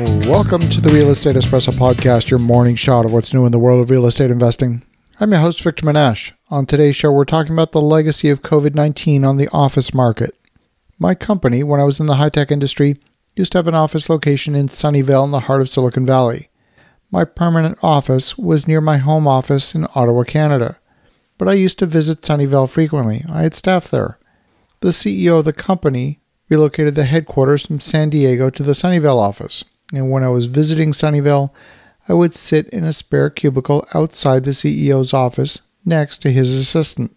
Welcome to the Real Estate Espresso Podcast, your morning shot of what's new in the world of real estate investing. I'm your host, Victor Menasce. On today's show, we're talking about the legacy of COVID 19 on the office market. My company, when I was in the high tech industry, used to have an office location in Sunnyvale in the heart of Silicon Valley. My permanent office was near my home office in Ottawa, Canada. But I used to visit Sunnyvale frequently. I had staff there. The CEO of the company relocated the headquarters from San Diego to the Sunnyvale office and when I was visiting Sunnyvale, I would sit in a spare cubicle outside the CEO's office next to his assistant.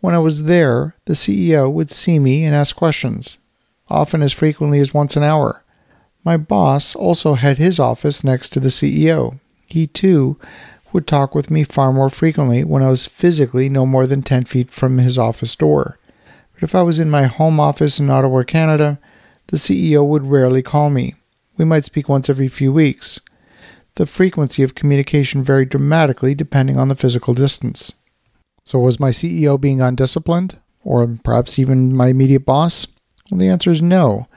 When I was there, the CEO would see me and ask questions, often as frequently as once an hour. My boss also had his office next to the CEO. He, too, would talk with me far more frequently when I was physically no more than 10 feet from his office door. But if I was in my home office in Ottawa, Canada, the CEO would rarely call me. We might speak once every few weeks. The frequency of communication varied dramatically depending on the physical distance. So, was my CEO being undisciplined? Or perhaps even my immediate boss? Well, the answer is no.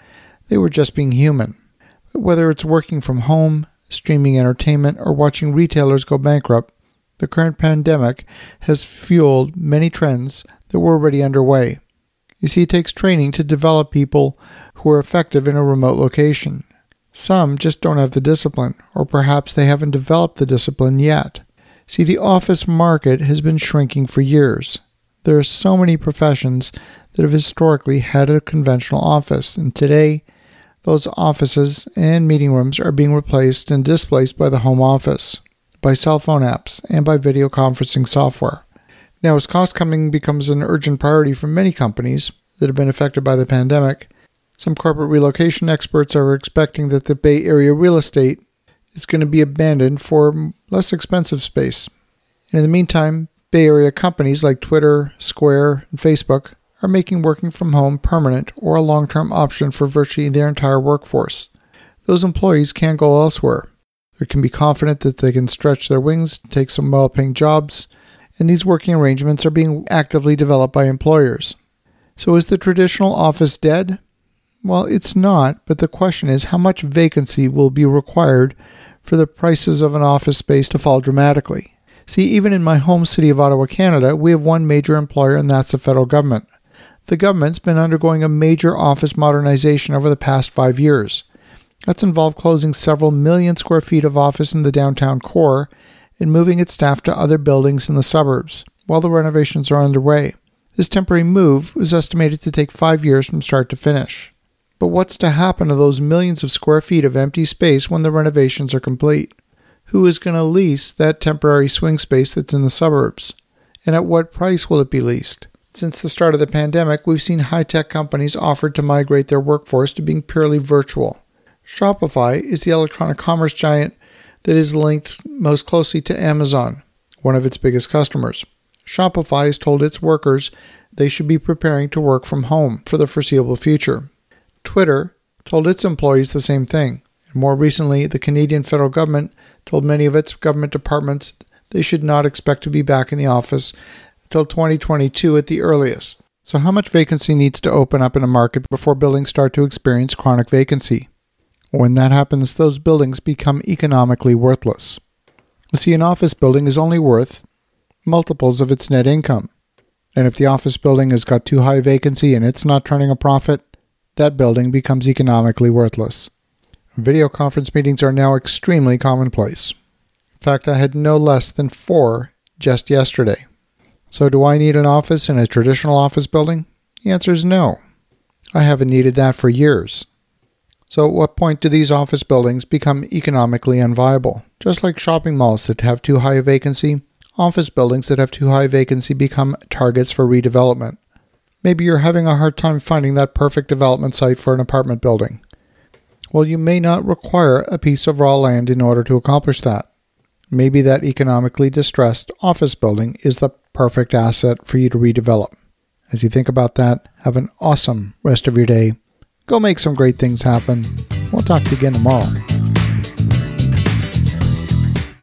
They were just being human. But whether it's working from home, streaming entertainment, or watching retailers go bankrupt, the current pandemic has fueled many trends that were already underway. You see, it takes training to develop people who are effective in a remote location. Some just don't have the discipline, or perhaps they haven't developed the discipline yet. See, the office market has been shrinking for years. There are so many professions that have historically had a conventional office, and today those offices and meeting rooms are being replaced and displaced by the home office, by cell phone apps, and by video conferencing software. Now, as cost cutting becomes an urgent priority for many companies that have been affected by the pandemic, some corporate relocation experts are expecting that the Bay Area real estate is going to be abandoned for less expensive space. And in the meantime, Bay Area companies like Twitter, Square, and Facebook are making working from home permanent or a long term option for virtually their entire workforce. Those employees can't go elsewhere. They can be confident that they can stretch their wings, take some well paying jobs, and these working arrangements are being actively developed by employers. So is the traditional office dead? Well, it's not, but the question is how much vacancy will be required for the prices of an office space to fall dramatically? See, even in my home city of Ottawa, Canada, we have one major employer, and that's the federal government. The government's been undergoing a major office modernization over the past five years. That's involved closing several million square feet of office in the downtown core and moving its staff to other buildings in the suburbs while the renovations are underway. This temporary move was estimated to take five years from start to finish. But what's to happen to those millions of square feet of empty space when the renovations are complete? Who is going to lease that temporary swing space that's in the suburbs? And at what price will it be leased? Since the start of the pandemic, we've seen high tech companies offered to migrate their workforce to being purely virtual. Shopify is the electronic commerce giant that is linked most closely to Amazon, one of its biggest customers. Shopify has told its workers they should be preparing to work from home for the foreseeable future. Twitter told its employees the same thing. And more recently, the Canadian federal government told many of its government departments they should not expect to be back in the office until 2022 at the earliest. So, how much vacancy needs to open up in a market before buildings start to experience chronic vacancy? When that happens, those buildings become economically worthless. See, an office building is only worth multiples of its net income. And if the office building has got too high vacancy and it's not turning a profit, that building becomes economically worthless. Video conference meetings are now extremely commonplace. In fact, I had no less than four just yesterday. So, do I need an office in a traditional office building? The answer is no. I haven't needed that for years. So, at what point do these office buildings become economically unviable? Just like shopping malls that have too high a vacancy, office buildings that have too high a vacancy become targets for redevelopment. Maybe you're having a hard time finding that perfect development site for an apartment building. Well, you may not require a piece of raw land in order to accomplish that. Maybe that economically distressed office building is the perfect asset for you to redevelop. As you think about that, have an awesome rest of your day. Go make some great things happen. We'll talk to you again tomorrow.